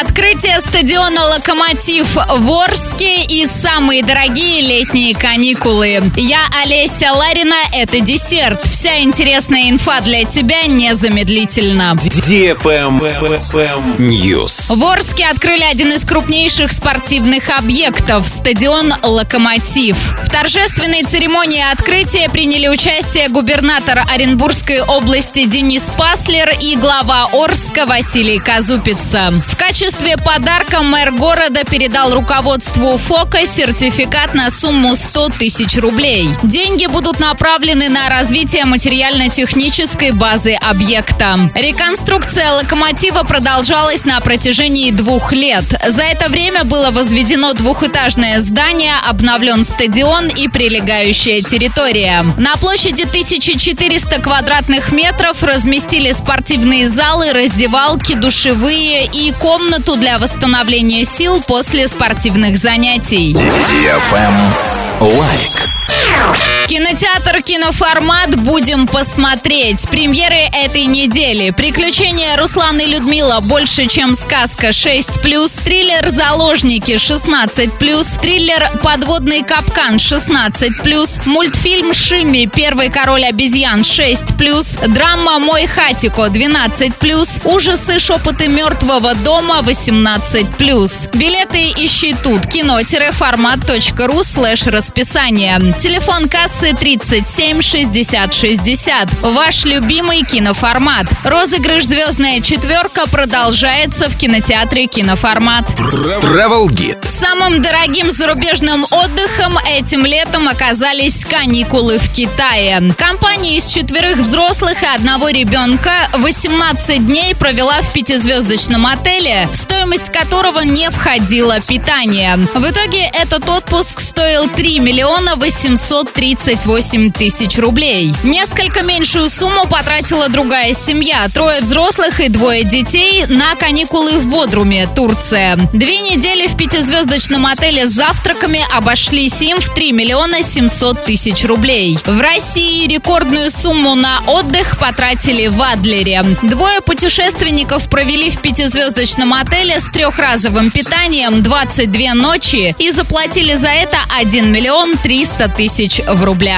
Открытие стадиона «Локомотив» в Орске и самые дорогие летние каникулы. Я Олеся Ларина, это десерт. Вся интересная инфа для тебя незамедлительно. News. В Орске открыли один из крупнейших спортивных объектов – стадион «Локомотив». В торжественной церемонии открытия приняли участие губернатор Оренбургской области Денис Паслер и глава Орска Василий Казупица. В качестве подарка мэр города передал руководству ФОКа сертификат на сумму 100 тысяч рублей. Деньги будут направлены на развитие материально-технической базы объекта. Реконструкция локомотива продолжалась на протяжении двух лет. За это время было возведено двухэтажное здание, обновлен стадион и прилегающая территория. На площади 1400 квадратных метров разместили спортивные залы, раздевалки, душевые и комнату для восстановления сил после спортивных занятий. Лайк. Кинотеатр «Киноформат» будем посмотреть. Премьеры этой недели. Приключения Руслана и Людмила больше, чем сказка 6+, триллер «Заложники» 16+, триллер «Подводный капкан» 16+, мультфильм «Шимми. Первый король обезьян» 6+, драма «Мой хатико» 12+, ужасы «Шепоты мертвого дома» 18+. Билеты ищи тут. кино-формат.ру слэш расписание. Телефон кассы 37 60 60. Ваш любимый киноформат. Розыгрыш «Звездная четверка» продолжается в кинотеатре «Киноформат». Travel Guide. Самым дорогим зарубежным отдыхом этим летом оказались каникулы в Китае. Компания из четверых взрослых и одного ребенка 18 дней провела в пятизвездочном отеле, в стоимость которого не входило питание. В итоге этот отпуск стоил 3 миллиона 838 тысяч рублей. Несколько меньшую сумму потратила другая семья. Трое взрослых и двое детей на каникулы в Бодруме, Турция. Две недели в пятизвездочном отеле с завтраками обошлись им в 3 миллиона 700 тысяч рублей. В России рекордную сумму на отдых потратили в Адлере. Двое путешественников провели в пятизвездочном отеле с трехразовым питанием 22 ночи и заплатили за это 1 миллион 300 тысяч в рублях.